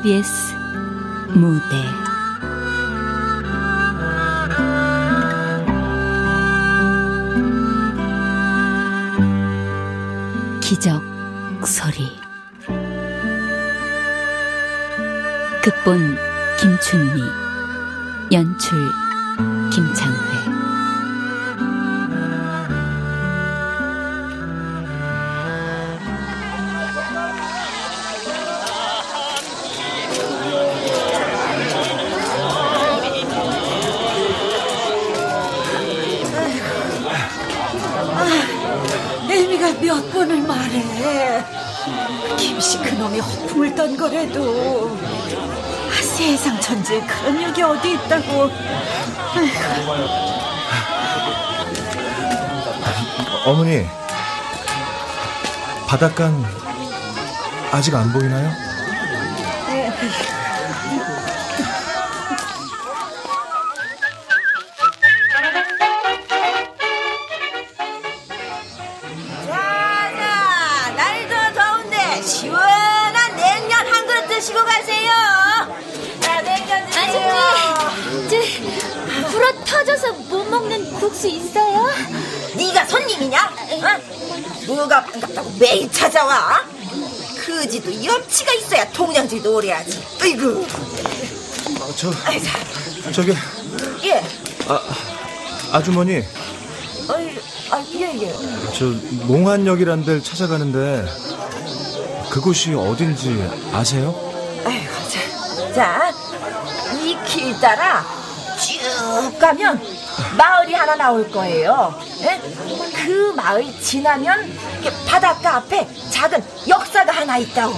KBS 무대. 기적 소리. 극본 김춘미. 연출 천지에 그런 역이 어디 있다고. 어머니, 바닷간 아직 안 보이나요? 수 있어요? 네가 손님이냐? 어? 누가 반갑다고 매일 찾아와? 그지도 염치가 있어야 통장지도 오래 하지. 아이고. 아, 저, 아이고. 저기. 예. 아, 아주머니. 아이, 아, 예, 예. 저 몽환역이란 데를 찾아가는데 그곳이 어딘지 아세요? 아이고, 자, 자, 이 길 따라 쭉 가면 마을이 하나 나올 거예요. 예? 그 마을 지나면 바닷가 앞에 작은 역사가 하나 있다고.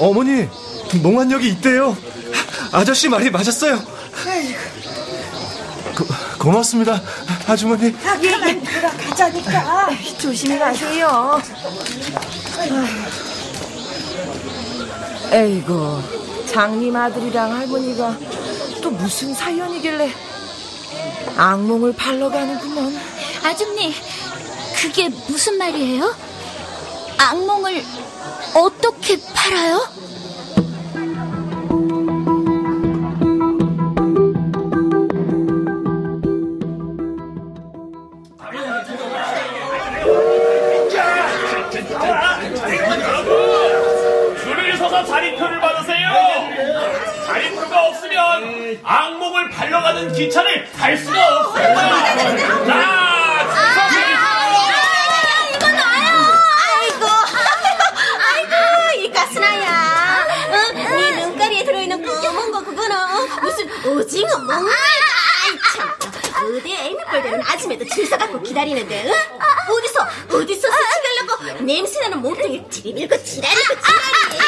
어, 머니 농안역이 있대요. 아저씨 말이 맞았어요. 고, 고맙습니다, 아주머니. 가게만 돌아가자니까. 조심히 가세요. 에이고, 장님 아들이랑 할머니가 또 무슨 사연이길래 악몽을 팔러 가는구먼. 아줌니, 그게 무슨 말이에요? 악몽을 어떻게 팔아요? 악몽을 팔러가는 기차를 탈 수가 없어요. 자, 그거는 무슨 오징어 멍. 아이 참. 어디 애미뻘들은 아침에도 줄 서갖고 기다리는데, 응? 어디서, 어디서 스치려고 냄새나는 몸뚱이 들이밀고 지랄이고 지랄이.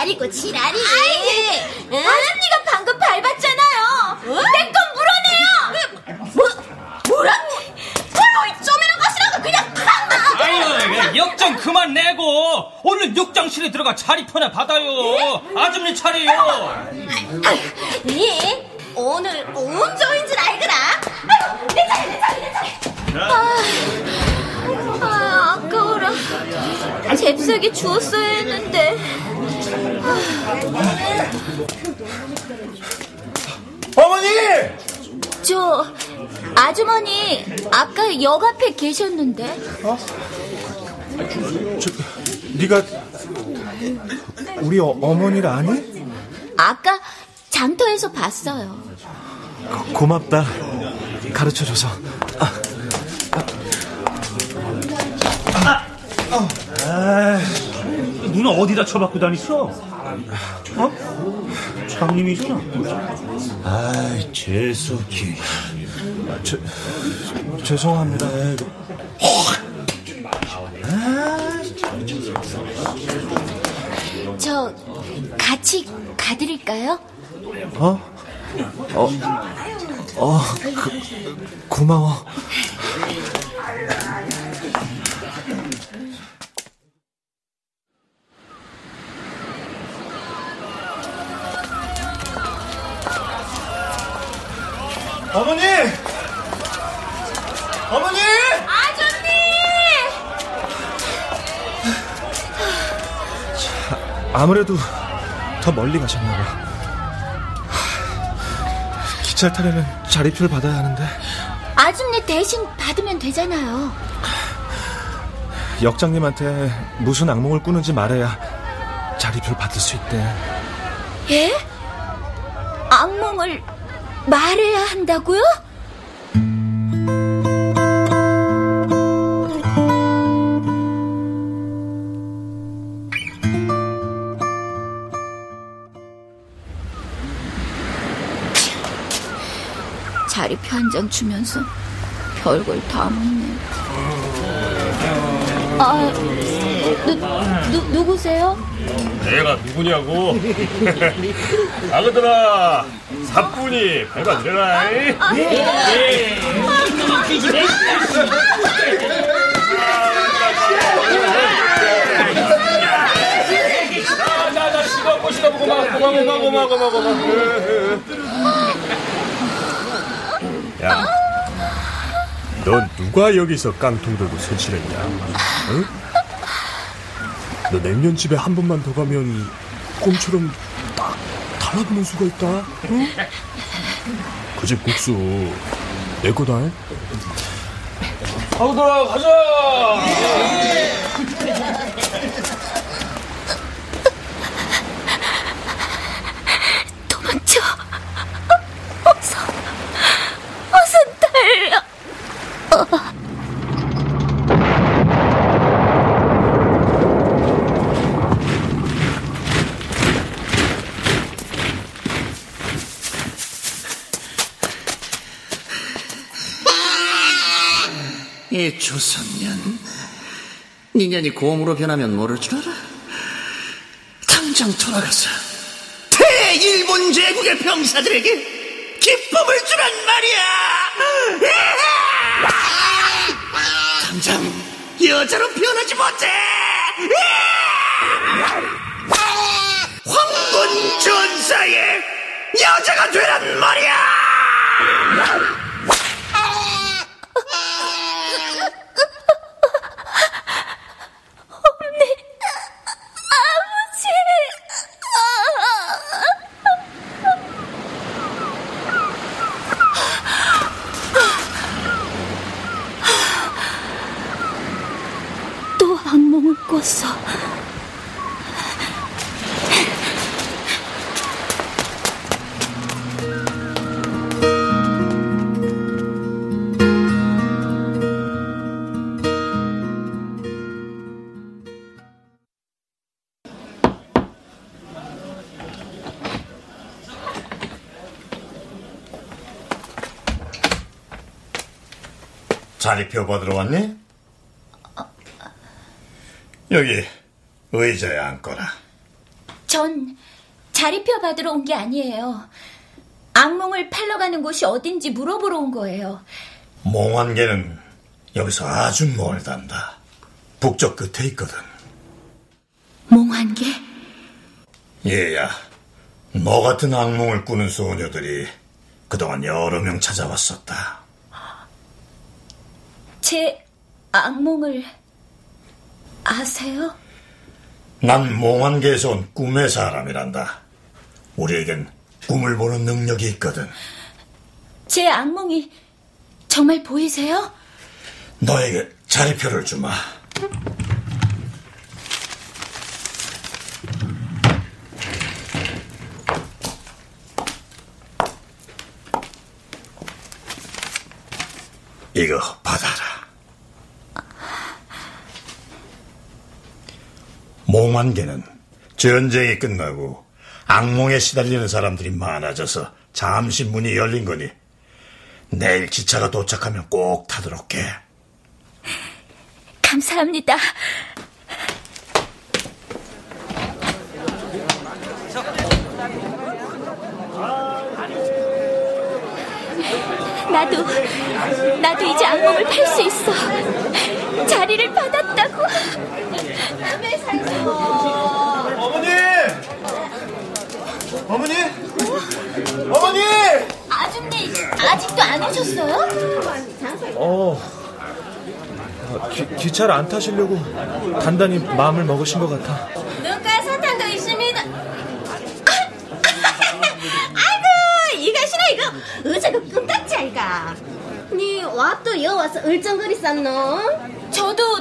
지랄이고 지랄이. 응? 아줌니가 방금 밟았잖아요. 내건 물어내요. 뭐, 뭐라고? 이 쪼매는 것이라고 그냥 팍 아유, 역정 그만 내고 오늘 육장실에 들어가 자리표나 받아요. 아줌니 차례요. 니 오늘 온조인 줄 알거라. 아유, 내 자리, 내 자리, 내 자리. 아, 아 아까워라. 잽싸게 주웠어야 했는데. 어머니! 저 아주머니 아까 역 앞에 계셨는데. 어? 저, 네가 우리 어, 어머니를 아니? 아까 장터에서 봤어요. 고, 고맙다. 가르쳐줘서. 어디다 쳐박고 다니어? 어? 장님이잖아. 아이, 재수기. 저, 죄송합니다. 저 같이 가드릴까요? 어? 어, 어, 그, 고마워. 어머니! 어머니! 아줌니! 아무래도 더 멀리 가셨나 봐. 기차를 타려면 자리표를 받아야 하는데 아줌니 대신 받으면 되잖아요. 역장님한테 무슨 악몽을 꾸는지 말해야 자리표를 받을 수 있대. 예? 악몽을 말해야 한다고요? 자리표 한 장 주면서 별걸 다 묻네. 아, 누, 누, 누구세요? 내가 누구냐고? 아그들아, 사뿐히 배가 되라. 나나. 야, 넌 누가 여기서 깡통 들고 설치했냐? 응? 너 냉면집에 한 번만 더 가면 꽁처럼 딱 달라붙는 수가 있다. 응? 그 집 국수 내 거다. 잉? 아우들아 가자. 도망쳐. 어서, 어서 달려. 이 조선년 니년이 곰으로 변하면 모를 줄 알아? 당장 돌아가서 대일본 제국의 병사들에게 기쁨을 주란 말이야! 당장 여자로 변하지 못해! 황군 전사의 여자가 되란 말이야! 자리표 받으러 왔니? 여기 의자에 앉거라. 전 자리표 받으러 온 게 아니에요. 악몽을 팔러 가는 곳이 어딘지 물어보러 온 거예요. 몽환계는 여기서 아주 멀단다. 북쪽 끝에 있거든. 몽환계? 얘야, 너 같은 악몽을 꾸는 소녀들이 그동안 여러 명 찾아왔었다. 제 악몽을 아세요? 난 몽환계에서 온 꿈의 사람이란다. 우리에겐 꿈을 보는 능력이 있거든. 제 악몽이 정말 보이세요? 너에게 자리표를 주마. 이거 받아라. 몽환계는 전쟁이 끝나고 악몽에 시달리는 사람들이 많아져서 잠시 문이 열린 거니 내일 기차가 도착하면 꼭 타도록 해. 감사합니다. 나도, 나도 이제 악몽을 팔 수 있어. 자리를 받았다고. 어머니! 어머니! 어머니! 아줌니, 아줌니. 아직도 안 오셨어요? 어, 기, 기차를 안 타시려고 단단히 마음을 먹으신 것 같아. 눈가 사탕도 있습니다. 아이고 이가시나 이거 의자가 끔딱지 아이가. 니 와또 여 와서 얼쩡거리 쌌노? 저도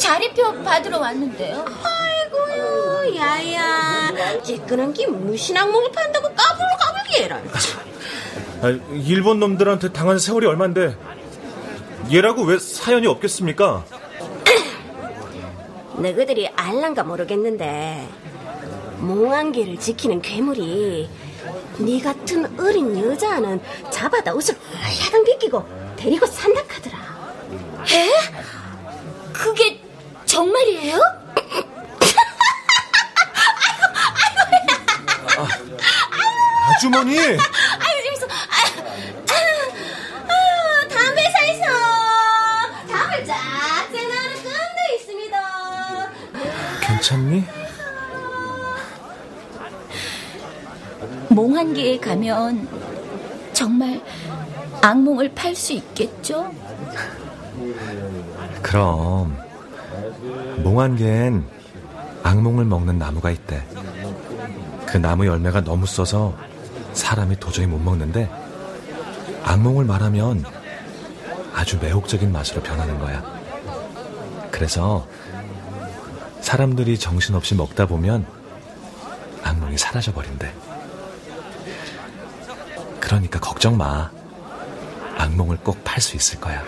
자리표 받으러 왔는데요. 아이고요 야야 찌끄는 게 무슨 악몽을 판다고 까불러 까불기 해라. 아, 일본 놈들한테 당한 세월이 얼만데 얘라고 왜 사연이 없겠습니까? 너희들이 알란가 모르겠는데 몽환계를 지키는 괴물이 네 같은 어린 여자는 잡아다 옷을 하야당 벗기고 데리고 산다 카더라 에? 그게 정말이에요? 아주머니! 아유 재밌어 아유, 담배사에서 담을 쫙 째나는 끈도 있습니다 괜찮니? 몽환기에 가면 정말 악몽을 팔 수 있겠죠? 그럼 몽환계엔 악몽을 먹는 나무가 있대. 그 나무 열매가 너무 써서 사람이 도저히 못 먹는데 악몽을 말하면 아주 매혹적인 맛으로 변하는 거야. 그래서 사람들이 정신없이 먹다 보면 악몽이 사라져 버린대. 그러니까 걱정 마. 악몽을 꼭 팔 수 있을 거야.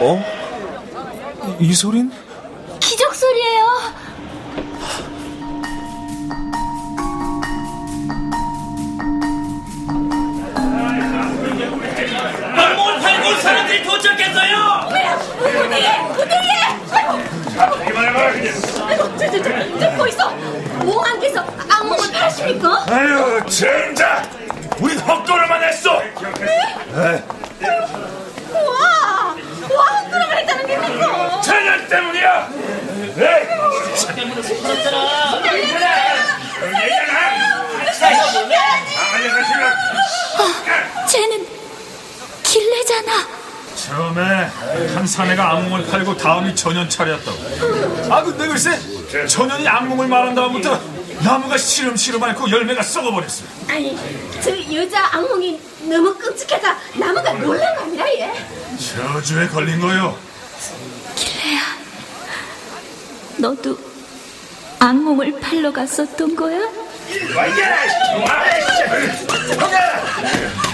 어? 이, 이 소린? 기적 소리예요. 악몽을 팔고 사람들이 도착했어요. 듣고 있어 몽환계에서 악몽을 파십니까? 아유, 젠장! 우린 헛걸음만 했어! 와, 와 헛구름을 했다는 겁니까? 쟤네 때문이야! 에이! 쟤는 길래잖아. 처음에 한 사내가 악몽을 팔고 다음이 전연 차례였다고. 아 근데 글쎄 전연이 악몽을 말한 다음부터 나무가 시름시름 앓고 열매가 썩어버렸어. 아니, 저 여자 악몽이 너무 끔찍해서 나무가 놀란 거 아니라 얘. 저주에 걸린 거요. 길래야, 너도 악몽을 팔러 갔었던 거야?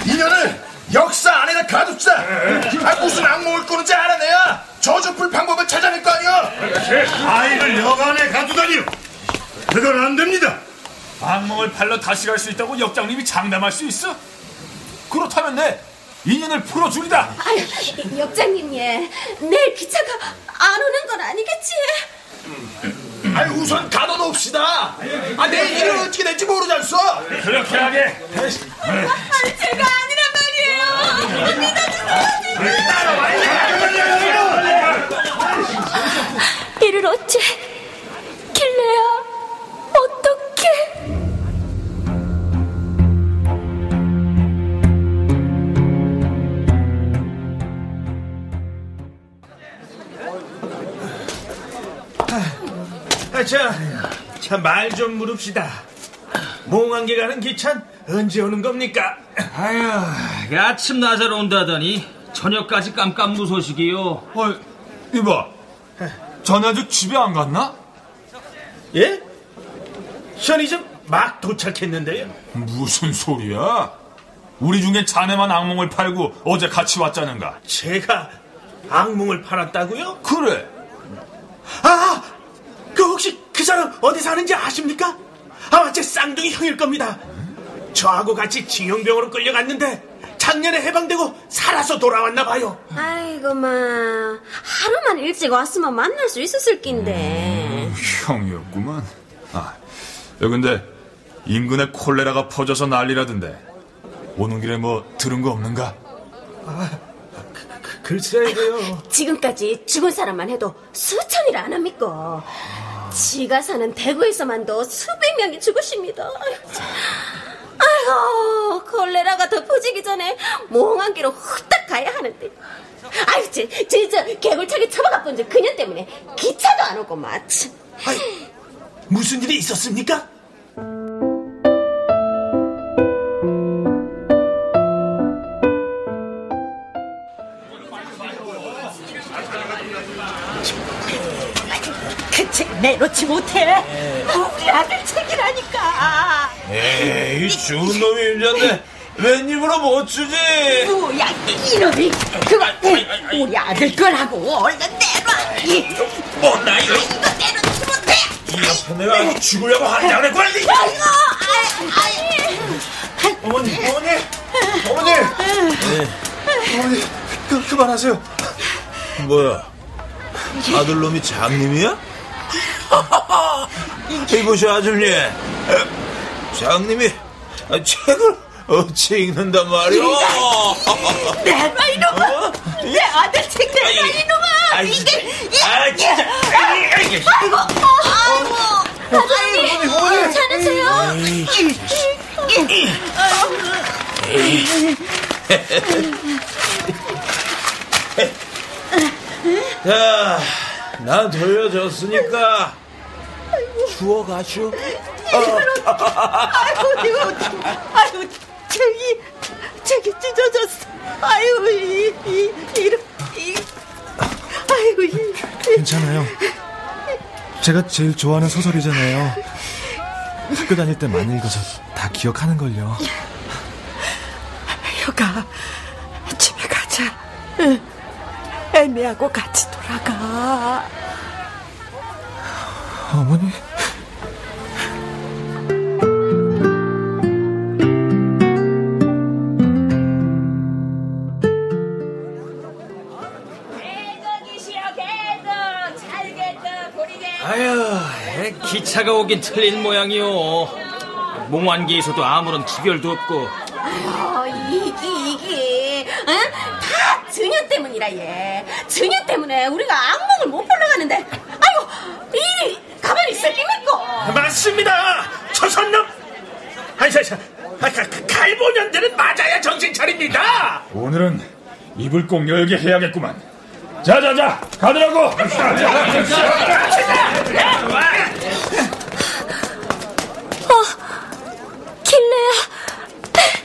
이년을 역사 안에다 가둡시다! 아, 무슨 악몽을 꾸는지 알아내야 저주풀 방법을 찾아낼 거 아니야! 아이를 여간에 가두다니요! 그건 안 됩니다! 악몽을 팔러 다시 갈 수 있다고 역장님이 장담할 수 있어? 그렇다면 내 인연을 풀어주리다. 아유, 역장님 얘, 내일 기차가 안 오는 건 아니겠지? 아니, 우선 가둬놓읍시다! 아, 내일 일은 어떻게 될지 모르지 않소? 그렇게 하게. 아니, 제가 아니란 말이에요. 이를 어째? 길래야, 어떡해? 자, 자, 말 좀 물읍시다. 몽환계 가는 기찬 언제 오는 겁니까? 아휴, 그 아침 낮으로 온다더니 저녁까지 깜깜무소식이요. 어, 이봐. 전에 아직 집에 안 갔나? 예? 편의점 막 도착했는데요. 무슨 소리야? 우리 중에 자네만 악몽을 팔고 어제 같이 왔자는가? 제가 악몽을 팔았다고요? 그래. 아, 그 사람 어디 사는지 아십니까? 아마 제 쌍둥이 형일 겁니다. 저하고 같이 징용병으로 끌려갔는데 작년에 해방되고 살아서 돌아왔나 봐요. 아이고, 마. 하루만 일찍 왔으면 만날 수 있었을 낀데. 형이었구만. 아, 야, 근데 인근에 콜레라가 퍼져서 난리라던데. 오는 길에 뭐 들은 거 없는가? 글쎄요. 지금까지 죽은 사람만 해도 수천이라 안 합니까? 지가 사는 대구에서만도 수백 명이 죽으십니다. 참. 아이고 덮어지기 전에 몽한 길로 후딱 가야 하는데. 아유, 저, 저, 저, 개굴차게 처박아 본저 그녀 때문에 기차도 안 오고 마치. 아이, 무슨 일이 있었습니까? 내놓지 못해. 우리 아들 책이라니까. 에이, 죽은 놈이 임자인데 웬 입으로 못 주지? 뭐야 이놈이 그거 우리 아들 거라고 얼른 내놔. 뭐나 이거 이거 내놓지 못해. 이 앞에 내가 죽으려고 하지 않았구나. 이- 아이고, 아이, 아이. 어머니, 어머니, 어머니, 어머니, 그, 그만하세요. 뭐야? 아들놈이 장님이야? 이보시 아줌니 장님이 책을 어찌 읽는단 말이오 내놔 이놈아. 내 아들 책 내놔 아이, 이놈아. 아이, 진짜. 이게 아, 진짜. 아이고, 아이고. 사장님, 어, 잘하세요. 자, 난 돌려줬으니까 주워가시오 아이고 이거 어떡해. 아이고 책이 책이 찢어졌어. 아이고 이, 이 이런 이 아이고 이 괜찮아요. 제가 제일 좋아하는 소설이잖아요. 학교 다닐 때 많이 읽어서 다 기억하는 걸요. 효가 집에 가자. 응. 애미하고 같이 돌아가. 어머니. 아유, 기차가 오긴 틀린 모양이요. 몽환기에서도 아무런 기별도 없고. 어, 이기, 이기. 응? 다 증여 때문이라, 얘. 증여 때문에 우리가 악몽을 못 보러 가는데. 끼입니까? 맞습니다. 저선놈. 아이, 저, 저, 아, 가- 가- 갈보년들은 맞아야 정신 차립니다. 오늘은 입을 꼭 열게 해야겠구만. 자자자 가더라고. 길래야.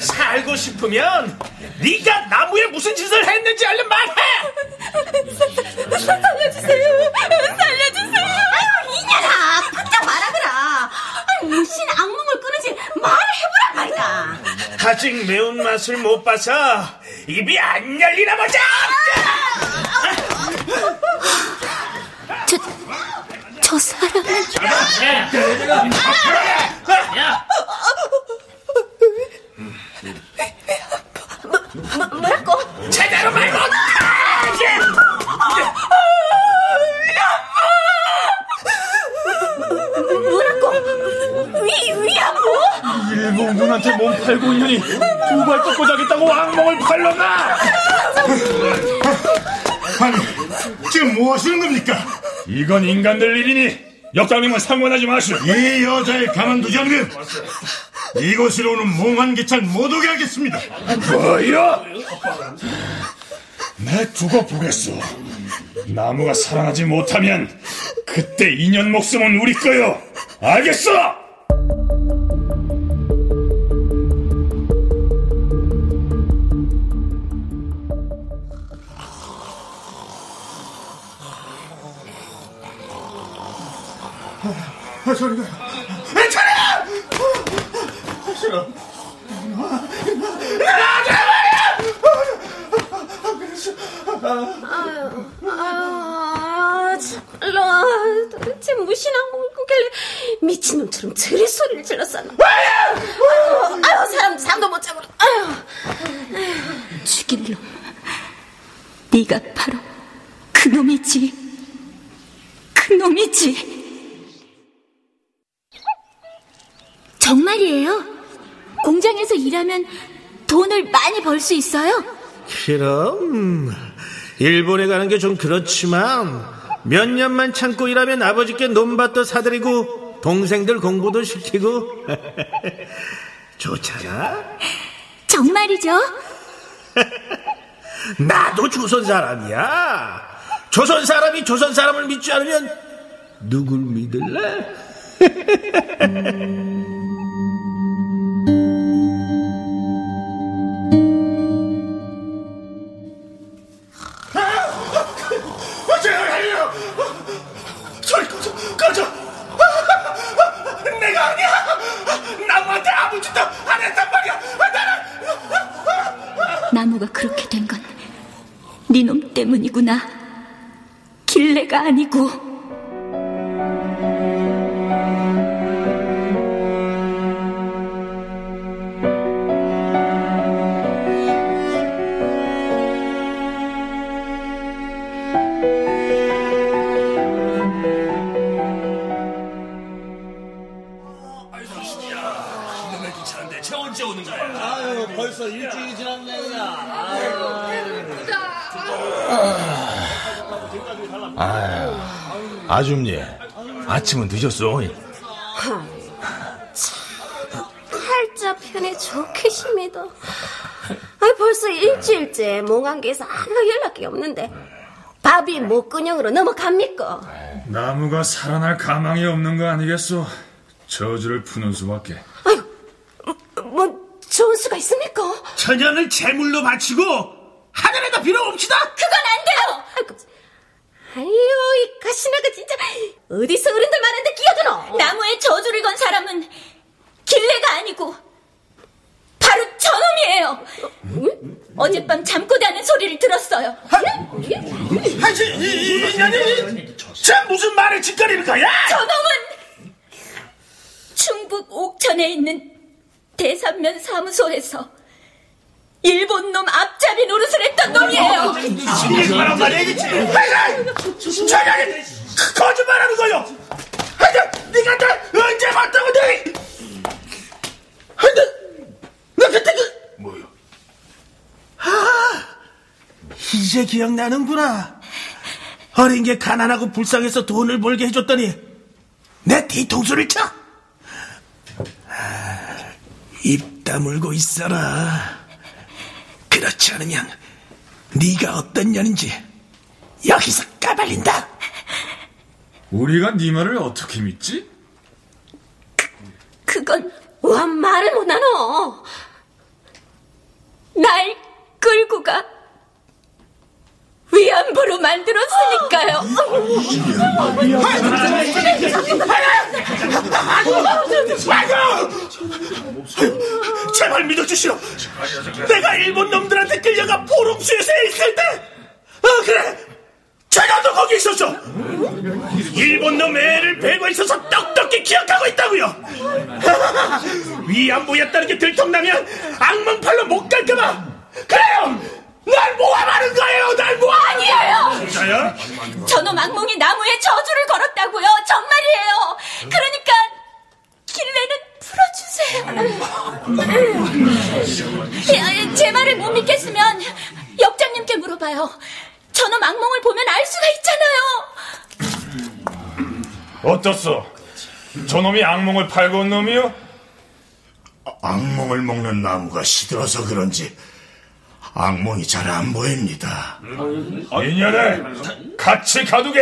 살고 싶으면 네가 나무에 무슨 짓을 했는지 얼른 말해. 살려주세요. 살려주세요. 아유, 이년아. 부탁 말하거라. 아니, 무슨 악몽을 꾸는지 말을 해보란 말이다. 아직 매운맛을 못 봐서 입이 안 열리나 보자. 저, 저 사람은 뭐라고? 팔고 있느니 두발 꺾고 자겠다고 악몽을 팔러나. 아니, 지금 뭐 하시는 겁니까? 이건 인간들 일이니 역장님은 상관하지 마시오. 이 여자를 가만두지 않으면 이곳으로 오는 몽환 기차를 못 오게 하겠습니다. 뭐요? 내 두고 보겠소. 나무가 살아나지 못하면 그때 인연 목숨은 우리 거요. 알겠어? 수 있어요? 그럼 일본에 가는 게 좀 그렇지만 몇 년만 참고 일하면 아버지께 논밭도 사드리고 동생들 공부도 시키고 좋잖아. 정말이죠? 나도 조선 사람이야. 조선 사람이 조선 사람을 믿지 않으면 누굴 믿을래? 나무가 그렇게 된 건 네 놈 때문이구나. 길래가 아니고. 아줌니, 아침은 늦었어. 팔자 편에 좋게 심해도. 아, 벌써 일주일째 몽안개에서 아무 연락이 없는데. 밥이 목근형으로 넘어갑니까? 나무가 살아날 가망이 없는 거 아니겠소? 저주를 푸는 수밖에. 뭐, 좋은 수가 있습니까? 천연을 제물로 바치고 하늘에다 빌어옵시다. 그건 안 돼요! 아유, 이 가시나가 진짜 어디서 어른들 많은데 끼어드노? 나무에 저주를 건 사람은 길래가 아니고 바로 저놈이에요. 어젯밤 잠꼬대하는 소리를 들었어요. 하지, 이, 년이 쟤 무슨 말에 짓거리는 거야? 저놈은 충북 옥천에 있는 대산면 사무소에서 일본 놈 앞잡이 노릇을 했던 놈이에요. 거짓말한 말이야, 이게. 천연이 거짓말하는 거요. 하여튼 네가 나 언제 봤다고 내? 하여튼 나 그때 그 뭐요? 아, 이제 기억나는구나. 어린 게 가난하고 불쌍해서 돈을 벌게 해줬더니 내 뒤통수를 쳐. 아, 입 다물고 있어라. 그렇지 않으면 네가 어떤 년인지 여기서 까발린다. 우리가 네 말을 어떻게 믿지? 그건 와 말을 못하노. 날 끌고 가 위안부로 만들었으니까요. 제발 믿어주시오. 내가 일본 놈들한테 끌려가 포름수에서 있을 때, 어 그래, 제가도 거기 있었어. 일본 놈 애를 베고 있어서 똑똑히 기억하고 있다고요. 위안부였다는 게 들통나면 악몽팔로 못 갈까봐. 그래요. 날 모함하는 거예요. 날 모함하는 아니에요. 진짜야? 저놈 악몽이 나무에 저주를 걸었다고요. 정말이에요. 그러니까 길래는 풀어주세요. 야, 제 말을 못 믿겠으면 역장님께 물어봐요. 저놈 악몽을 보면 알 수가 있잖아요. 어떻소? 저놈이 악몽을 팔고 온 놈이요? 악몽을 먹는 나무가 시들어서 그런지 악몽이 잘 안 보입니다. 인연을 같이 가두게.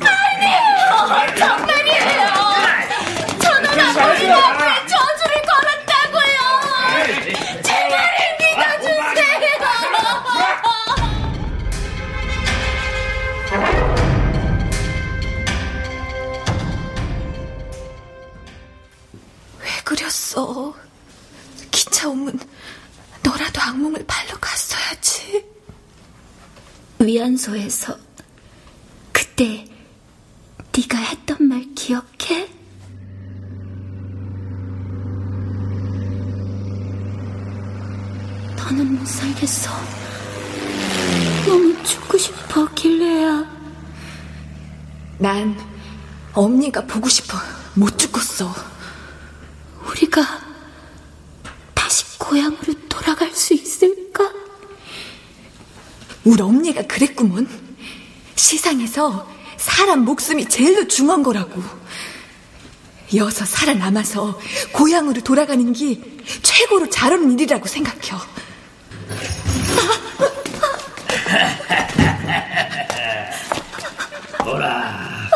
아니에요. 정말이에요. 저주를 걸었다고요. 제 말을 믿어주세요. 왜 그렸어? 기차 오면 너라도 악몽을 팔러 갔어야지. 위안소에서 그때 네가 했던 말 기억해? 더는 못 살겠어. 너무 죽고 싶어, 길래야. 난 엄니가 보고 싶어. 못 죽겠어. 우리가 다시 고향으로 돌아갈 수 있을까? 우리 엄니가 그랬구먼. 시상에서 사람 목숨이 제일로 중요한 거라고. 여서 살아남아서 고향으로 돌아가는 게 최고로 잘하는 일이라고 생각해. 보라,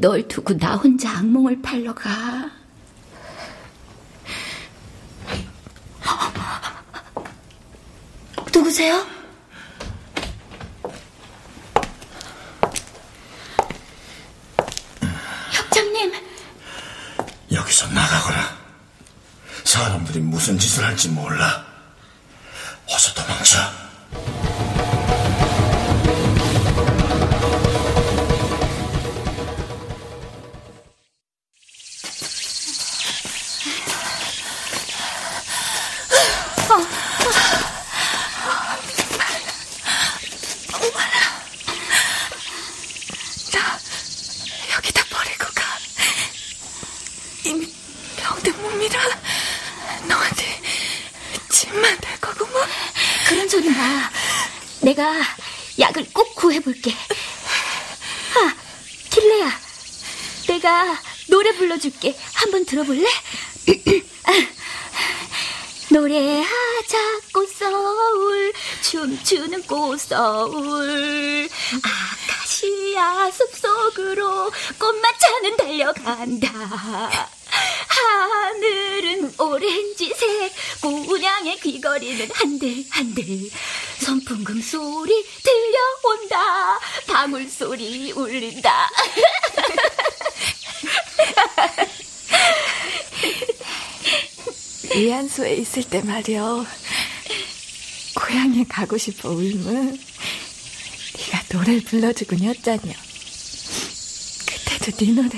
널 두고 나 혼자 악몽을 팔러 가? 누구세요? 혁장님, 여기서 나가거라. 사람들이 무슨 짓을 할지 몰라. 어서 도망쳐. 서울. 아카시아 숲속으로 꽃마차는 달려간다. 하늘은 오렌지색姑냥의 귀걸이는 한들한들 선풍금 소리 들려온다. 방울 소리 울린다. 위안소에 있을 때 말이여 고향에 가고 싶어 울면 네가 노래를 불러주곤 였잖여 그때도 네 노래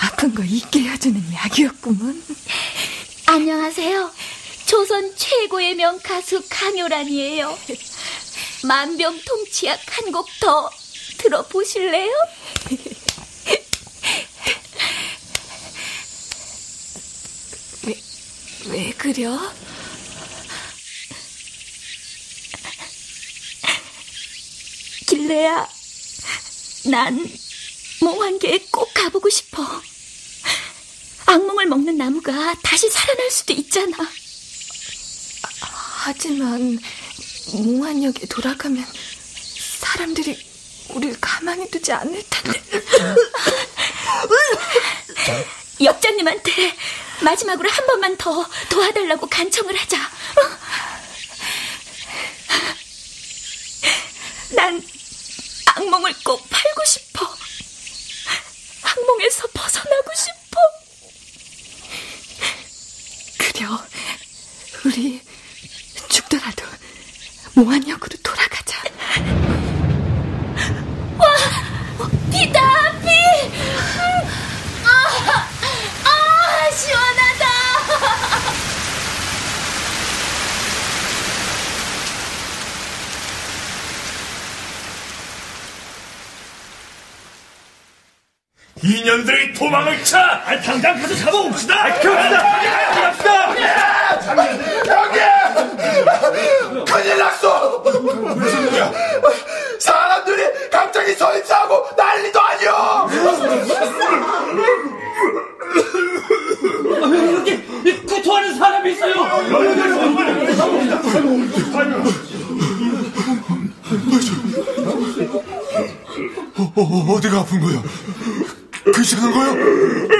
아픈 거 잊게 해주는 약이었구먼 안녕하세요. 조선 최고의 명가수 강요란이에요. 만병통치약 한 곡 더 들어보실래요? 왜, 왜 그려? 길래야, 난 몽환계에 꼭 가보고 싶어. 악몽을 먹는 나무가 다시 살아날 수도 있잖아. 하지만 몽환역에 돌아가면 사람들이 우릴 가만히 두지 않을 텐데 역장님한테 마지막으로 한 번만 더 도와달라고 간청을 하자. 어? 난 악몽을 꼭 팔고 싶어. 악몽에서 벗어나고 싶어. 그려 우리 죽더라도 몽환역으로 돌아가자 와, 비다, 비! 아, 아, 시원하다! 이년들이 도망을 차! 당장 가서 잡아옵시다! 갑시다! 형님! 큰일 났어! 사람들이 갑자기 설치하고 난리도 아니야! 여기 구토하는 사람이 있어요. 어, 어디가 아픈 거야? 괜찮은 거야?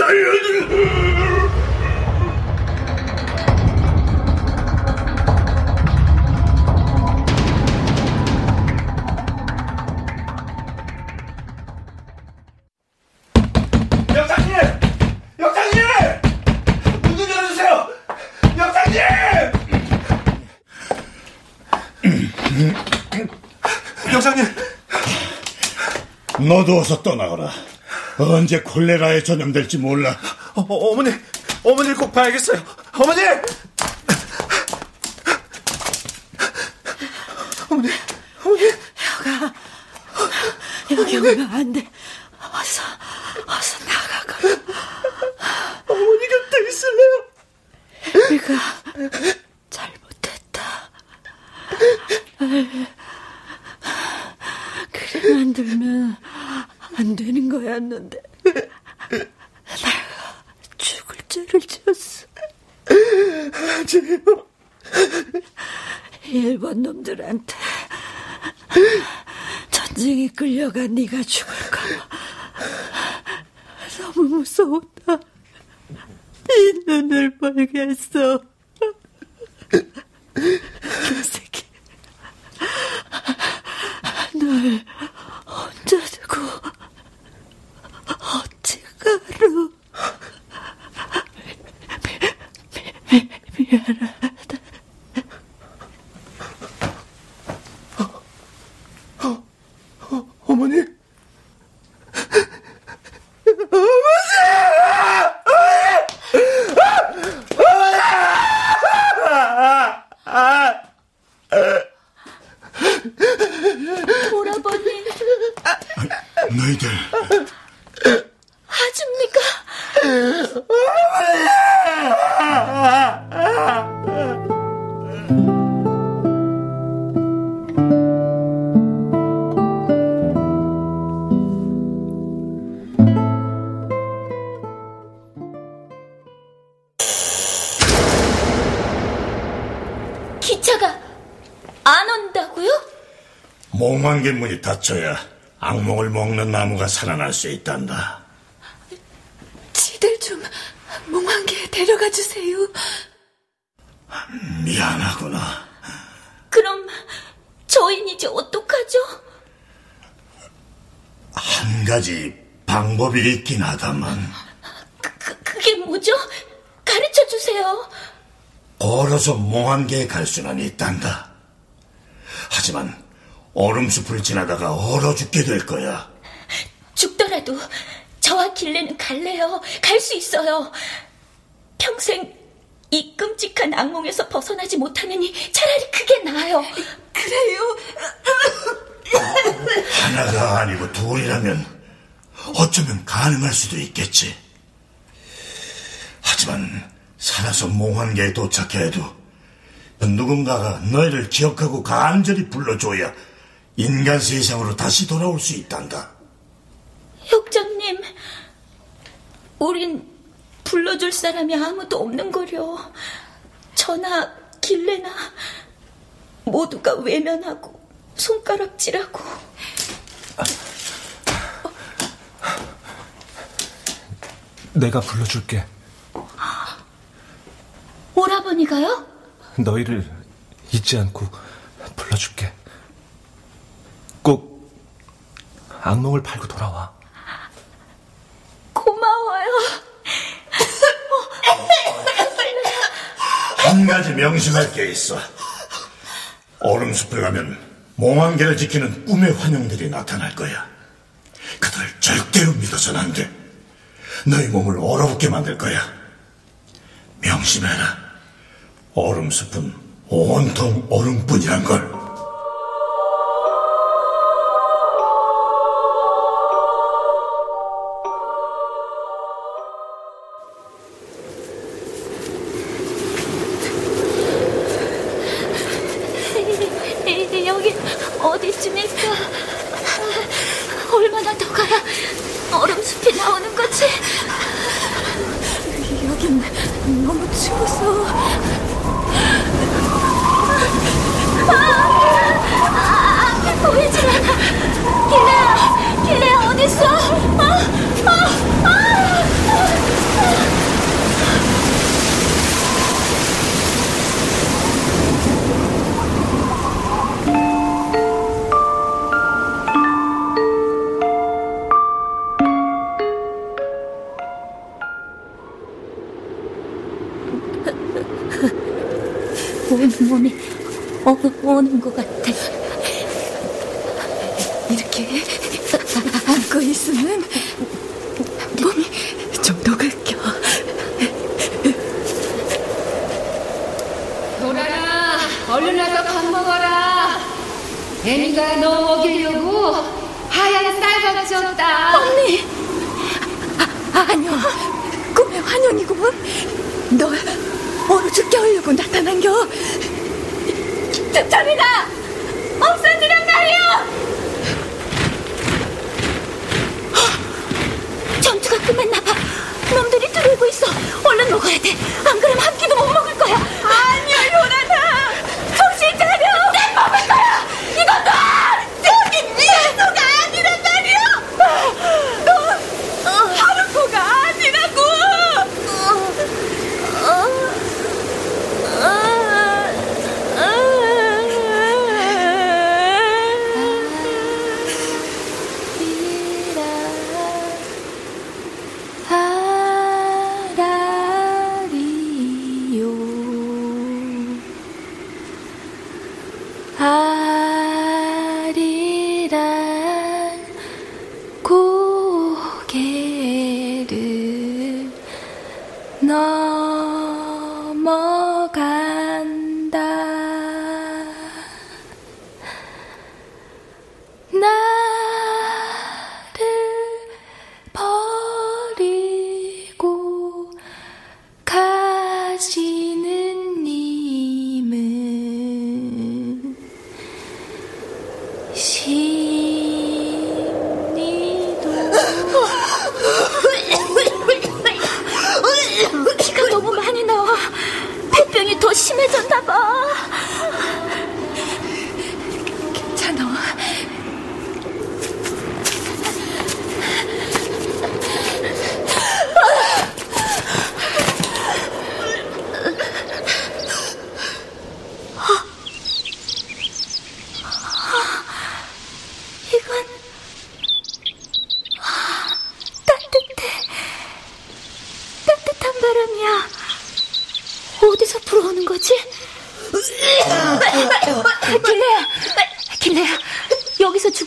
살려주세요. 역장님! 너도 어서 떠나거라. 언제 콜레라에 전염될지 몰라. 어, 어 머니, 어머니를 꼭 봐야겠어요. 어머니! 어머니, 어머니. 여가 여기 오면 안 돼. 어서 어서 나가거라. 어머니 곁에 있을래요? 우리가 잘못했다. 그래 만들면 안 되는 거였는데 내가 죽을 죄를 지었어. 제발. 일본 놈들한테 전쟁에 끌려가 네가 죽을까 너무 무서웠다. 이 눈을 멀게 했어. 그 새끼 널 혼자 두고 어찌가로 미, 미, 미안하 몽환계 문이 닫혀야 악몽을 먹는 나무가 살아날 수 있단다. 지들 좀 몽환계에 데려가 주세요. 미안하구나. 그럼 저희는 이제 어떡하죠? 한 가지 방법이 있긴 하다만 그, 그게 뭐죠? 가르쳐 주세요. 걸어서 몽환계에 갈 수는 있단다. 하지만 얼음숲을 지나다가 얼어 죽게 될 거야. 죽더라도 저와 길래는 갈래요. 갈 수 있어요. 평생 이 끔찍한 악몽에서 벗어나지 못하느니 차라리 그게 나아요. 그래요? 하나가 아니고 둘이라면 어쩌면 가능할 수도 있겠지. 하지만 살아서 몽환계에 도착해도 누군가가 너희를 기억하고 간절히 불러줘야 인간 세상으로 다시 돌아올 수 있단다. 혁장님, 우린 불러줄 사람이 아무도 없는 거려. 저나 길래나 모두가 외면하고 손가락질하고. 내가 불러줄게. 오라버니가요? 너희를 잊지 않고 불러줄게. 꼭 악몽을 팔고 돌아와. 고마워요. 한 가지 명심할 게 있어. 얼음숲에 가면 몽환계를 지키는 꿈의 환영들이 나타날 거야. 그들 절대로 믿어서는 안 돼. 너희 몸을 얼어붙게 만들 거야. 명심해라. 얼음숲은 온통 얼음뿐이란 걸. 어디쯤일까? 얼마나 더 가야 얼음숲이 나오는 거지? 여긴 너무 추워서. 아, 앞이 보이지 않아. 길래야, 길래야 어딨어? 아, 아, 아. 온 어, 오는 것 같아. 이렇게 안고 있으면 몸이 좀 녹을겨. 도라라, 얼른 와서 밥 먹어라. 애미가 너 먹이려고 하얀 쌀밥 줬다. 언니! 아, 아니요. 꿈의 환영이구먼. 너 어느 죽게 하려고 나타난겨. 저, 저리 가! 없어지란 말이야! 전투가 끝났나 봐. 놈들이 들어오고 있어. 얼른 먹어야 돼. 안 그러면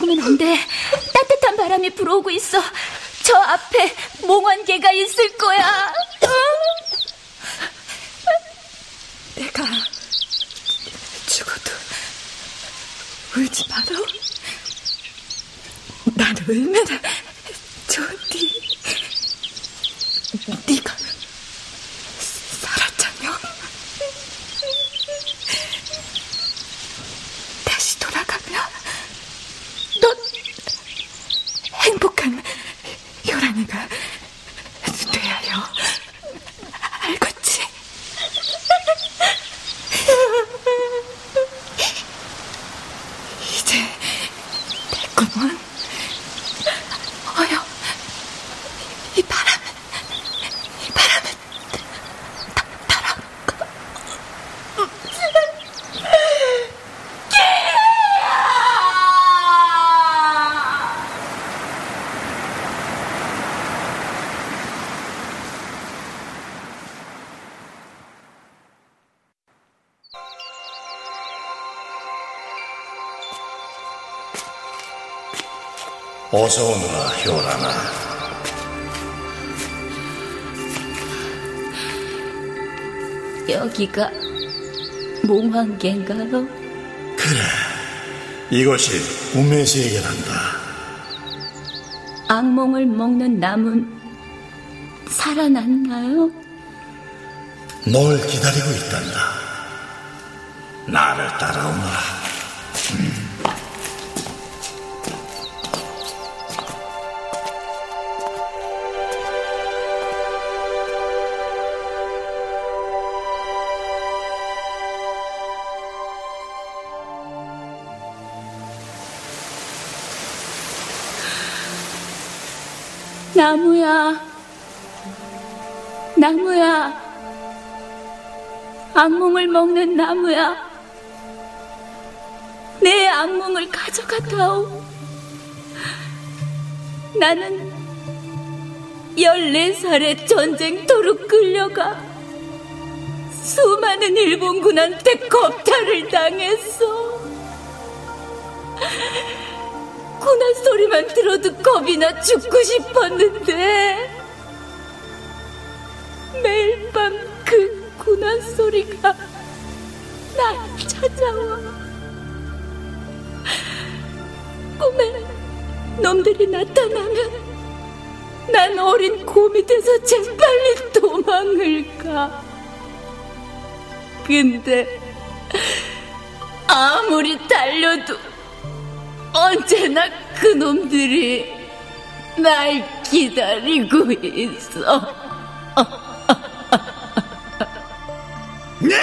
죽으면 안 돼. 따뜻한 바람이 불어오고 있어. 저 앞에 몽환개가 있을 거야. 어서 오너라, 효란아. 여기가 몽환계인가요? 그래. 이것이 꿈의 세계란다. 악몽을 먹는 나무는 살아났나요? 널 기다리고 있단다. 나를 따라오너라. 나무야, 나무야, 악몽을 먹는 나무야, 내 악몽을 가져갔다오. 나는 14살에 전쟁터로 끌려가 수많은 일본군한테 겁탈을 당했어. 군한 소리만 들어도 겁이 나 죽고 싶었는데. 매일 밤그 군한 소리가 날 찾아와. 꿈에 놈들이 나타나면 난 어린 곰이 돼서 재빨리 도망을 가 근데 아무리 달려도 언제나 그놈들이 날 기다리고 있어. 네!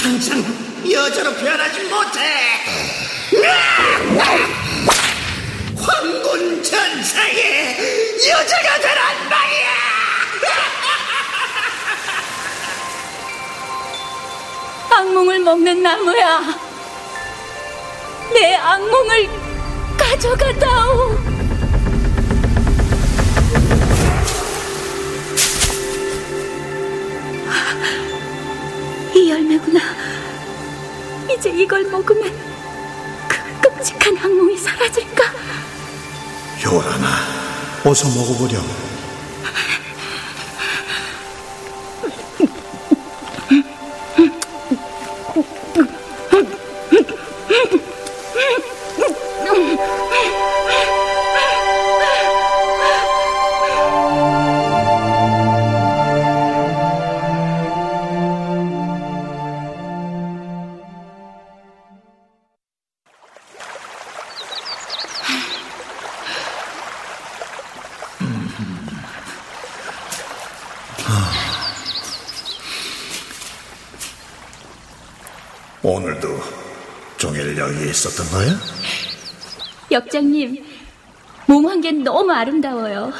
당장 여자로 변하지 못해! 네! 황군 전사의 여자가 되란 말이야! 악몽을 먹는 나무야. 내 악몽을 가져가다오. 이 열매구나. 이제 이걸 먹으면 그 끔찍한 악몽이 사라질까? 요란아, 어서 먹어보렴. 종일 여기 있었던 거야? 역장님, 몽환계는 너무 아름다워요.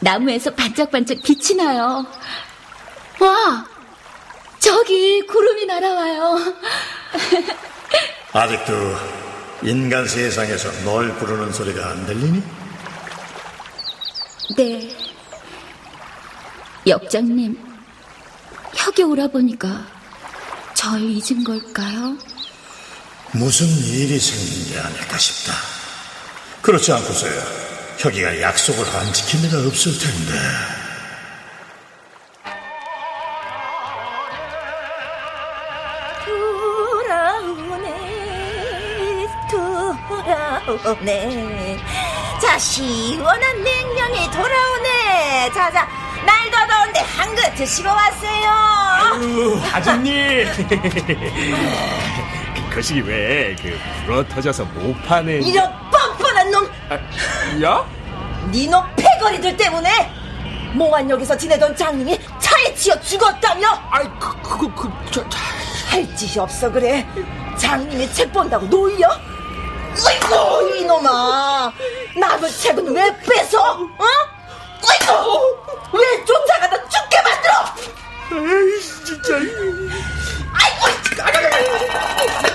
나무에서 반짝반짝 빛이 나요. 와, 저기 구름이 날아와요. 아직도 인간 세상에서 널 부르는 소리가 안 들리니? 네. 역장님, 혁이 오라 보니까 절 잊은 걸까요? 무슨 일이 생긴 게 아닐까 싶다. 그렇지 않고서야 혁이가 약속을 안 지킬 리가 없을 텐데. 돌아오네, 돌아오네. 자, 시원한 냉면이 돌아오네. 자, 자, 날 더 더운데 한 그릇 드시고 왔어요. 아유, 아줌님. 그것이 왜그 불어 터져서 못 파는 이런 뻔뻔한 놈! 야? 니놈 패거리들 때문에 몽환역에서 지내던 장님이 차에 치여 죽었다며? 아이, 그, 그거, 그, 저, 저... 할 짓이 없어, 그래. 장님이 책 본다고 놀려? 어이구, 이놈아. 남의 책은 왜 뺏어? 어? 어이구, 왜 쫓아가다 죽게 만들어? 에이, 진짜.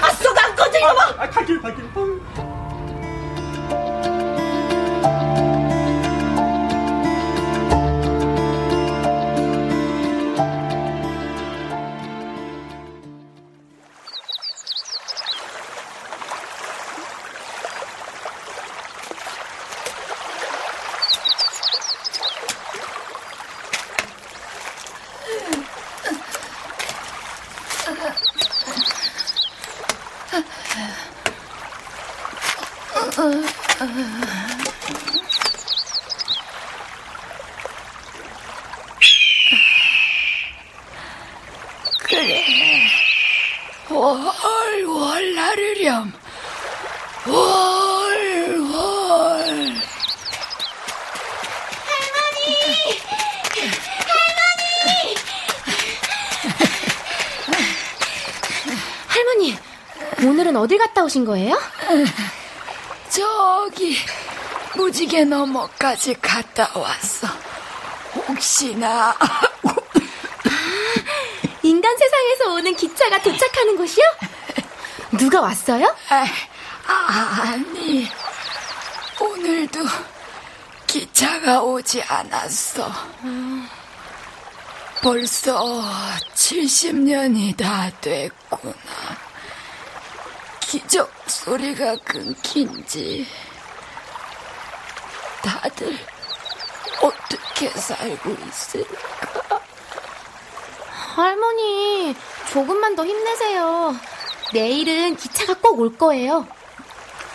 아쏘가 안 꺼져, 이놈아. 아, 갈길, 갈길. 오신 거예요? 저기 무지개 너머까지 갔다 왔어. 혹시나 인간 세상에서 오는 기차가 도착하는 곳이요? 누가 왔어요? 아니 오늘도 기차가 오지 않았어. 벌써 70년이 다. 기적 소리가 끊긴 지 다들 어떻게 살고 있을까? 할머니, 조금만 더 힘내세요. 내일은 기차가 꼭 올 거예요.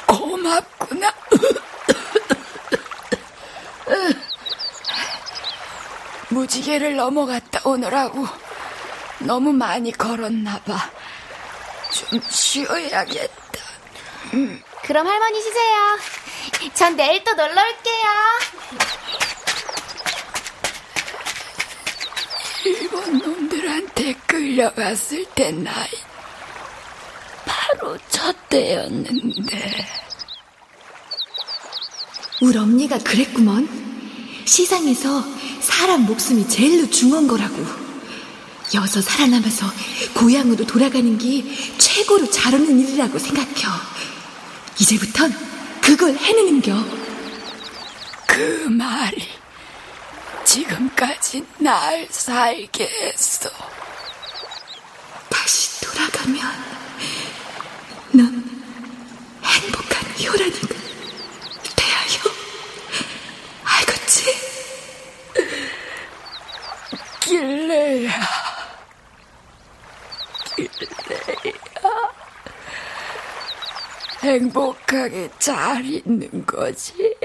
고맙구나. 무지개를 넘어갔다 오느라고 너무 많이 걸었나 봐. 좀 쉬어야겠다. 그럼 할머니 쉬세요. 전 내일 또 놀러 올게요. 일본 놈들한테 끌려갔을 때 나이 바로 저 때였는데 우리 엄니가 그랬구먼. 시상에서 사람 목숨이 제일로 중요한 거라고. 여서 살아남아서 고향으로 돌아가는 게 최고로 잘하는 일이라고 생각혀. 이제부턴 그걸 해내는겨. 그 말이 지금까지 날 살게 했어. 다시 돌아가면 넌 행복한 효란이가 돼야요. 알겠지? 길래야. 길래야. 행복하게 잘 있는 거지.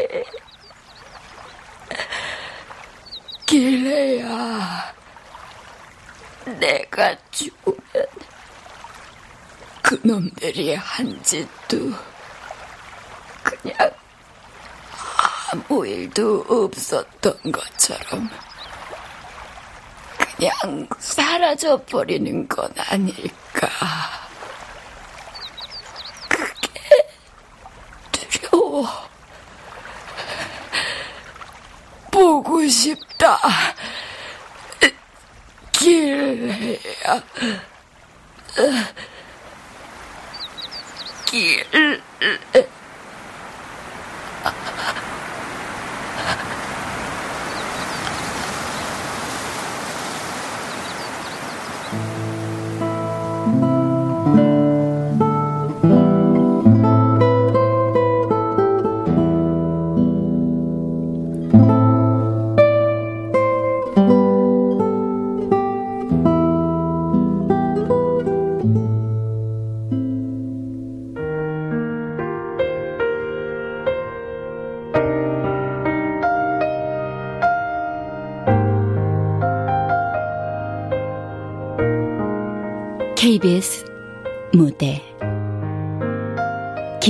길래야. 내가 죽으면 그놈들이 한 짓도 그냥 아무 일도 없었던 것처럼 그냥 사라져 버리는 건 아닐까. 그게 보고 싶다. 길래야. 길래.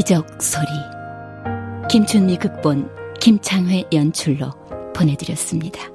기적 소리 김춘미 극본 김창회 연출로 보내드렸습니다.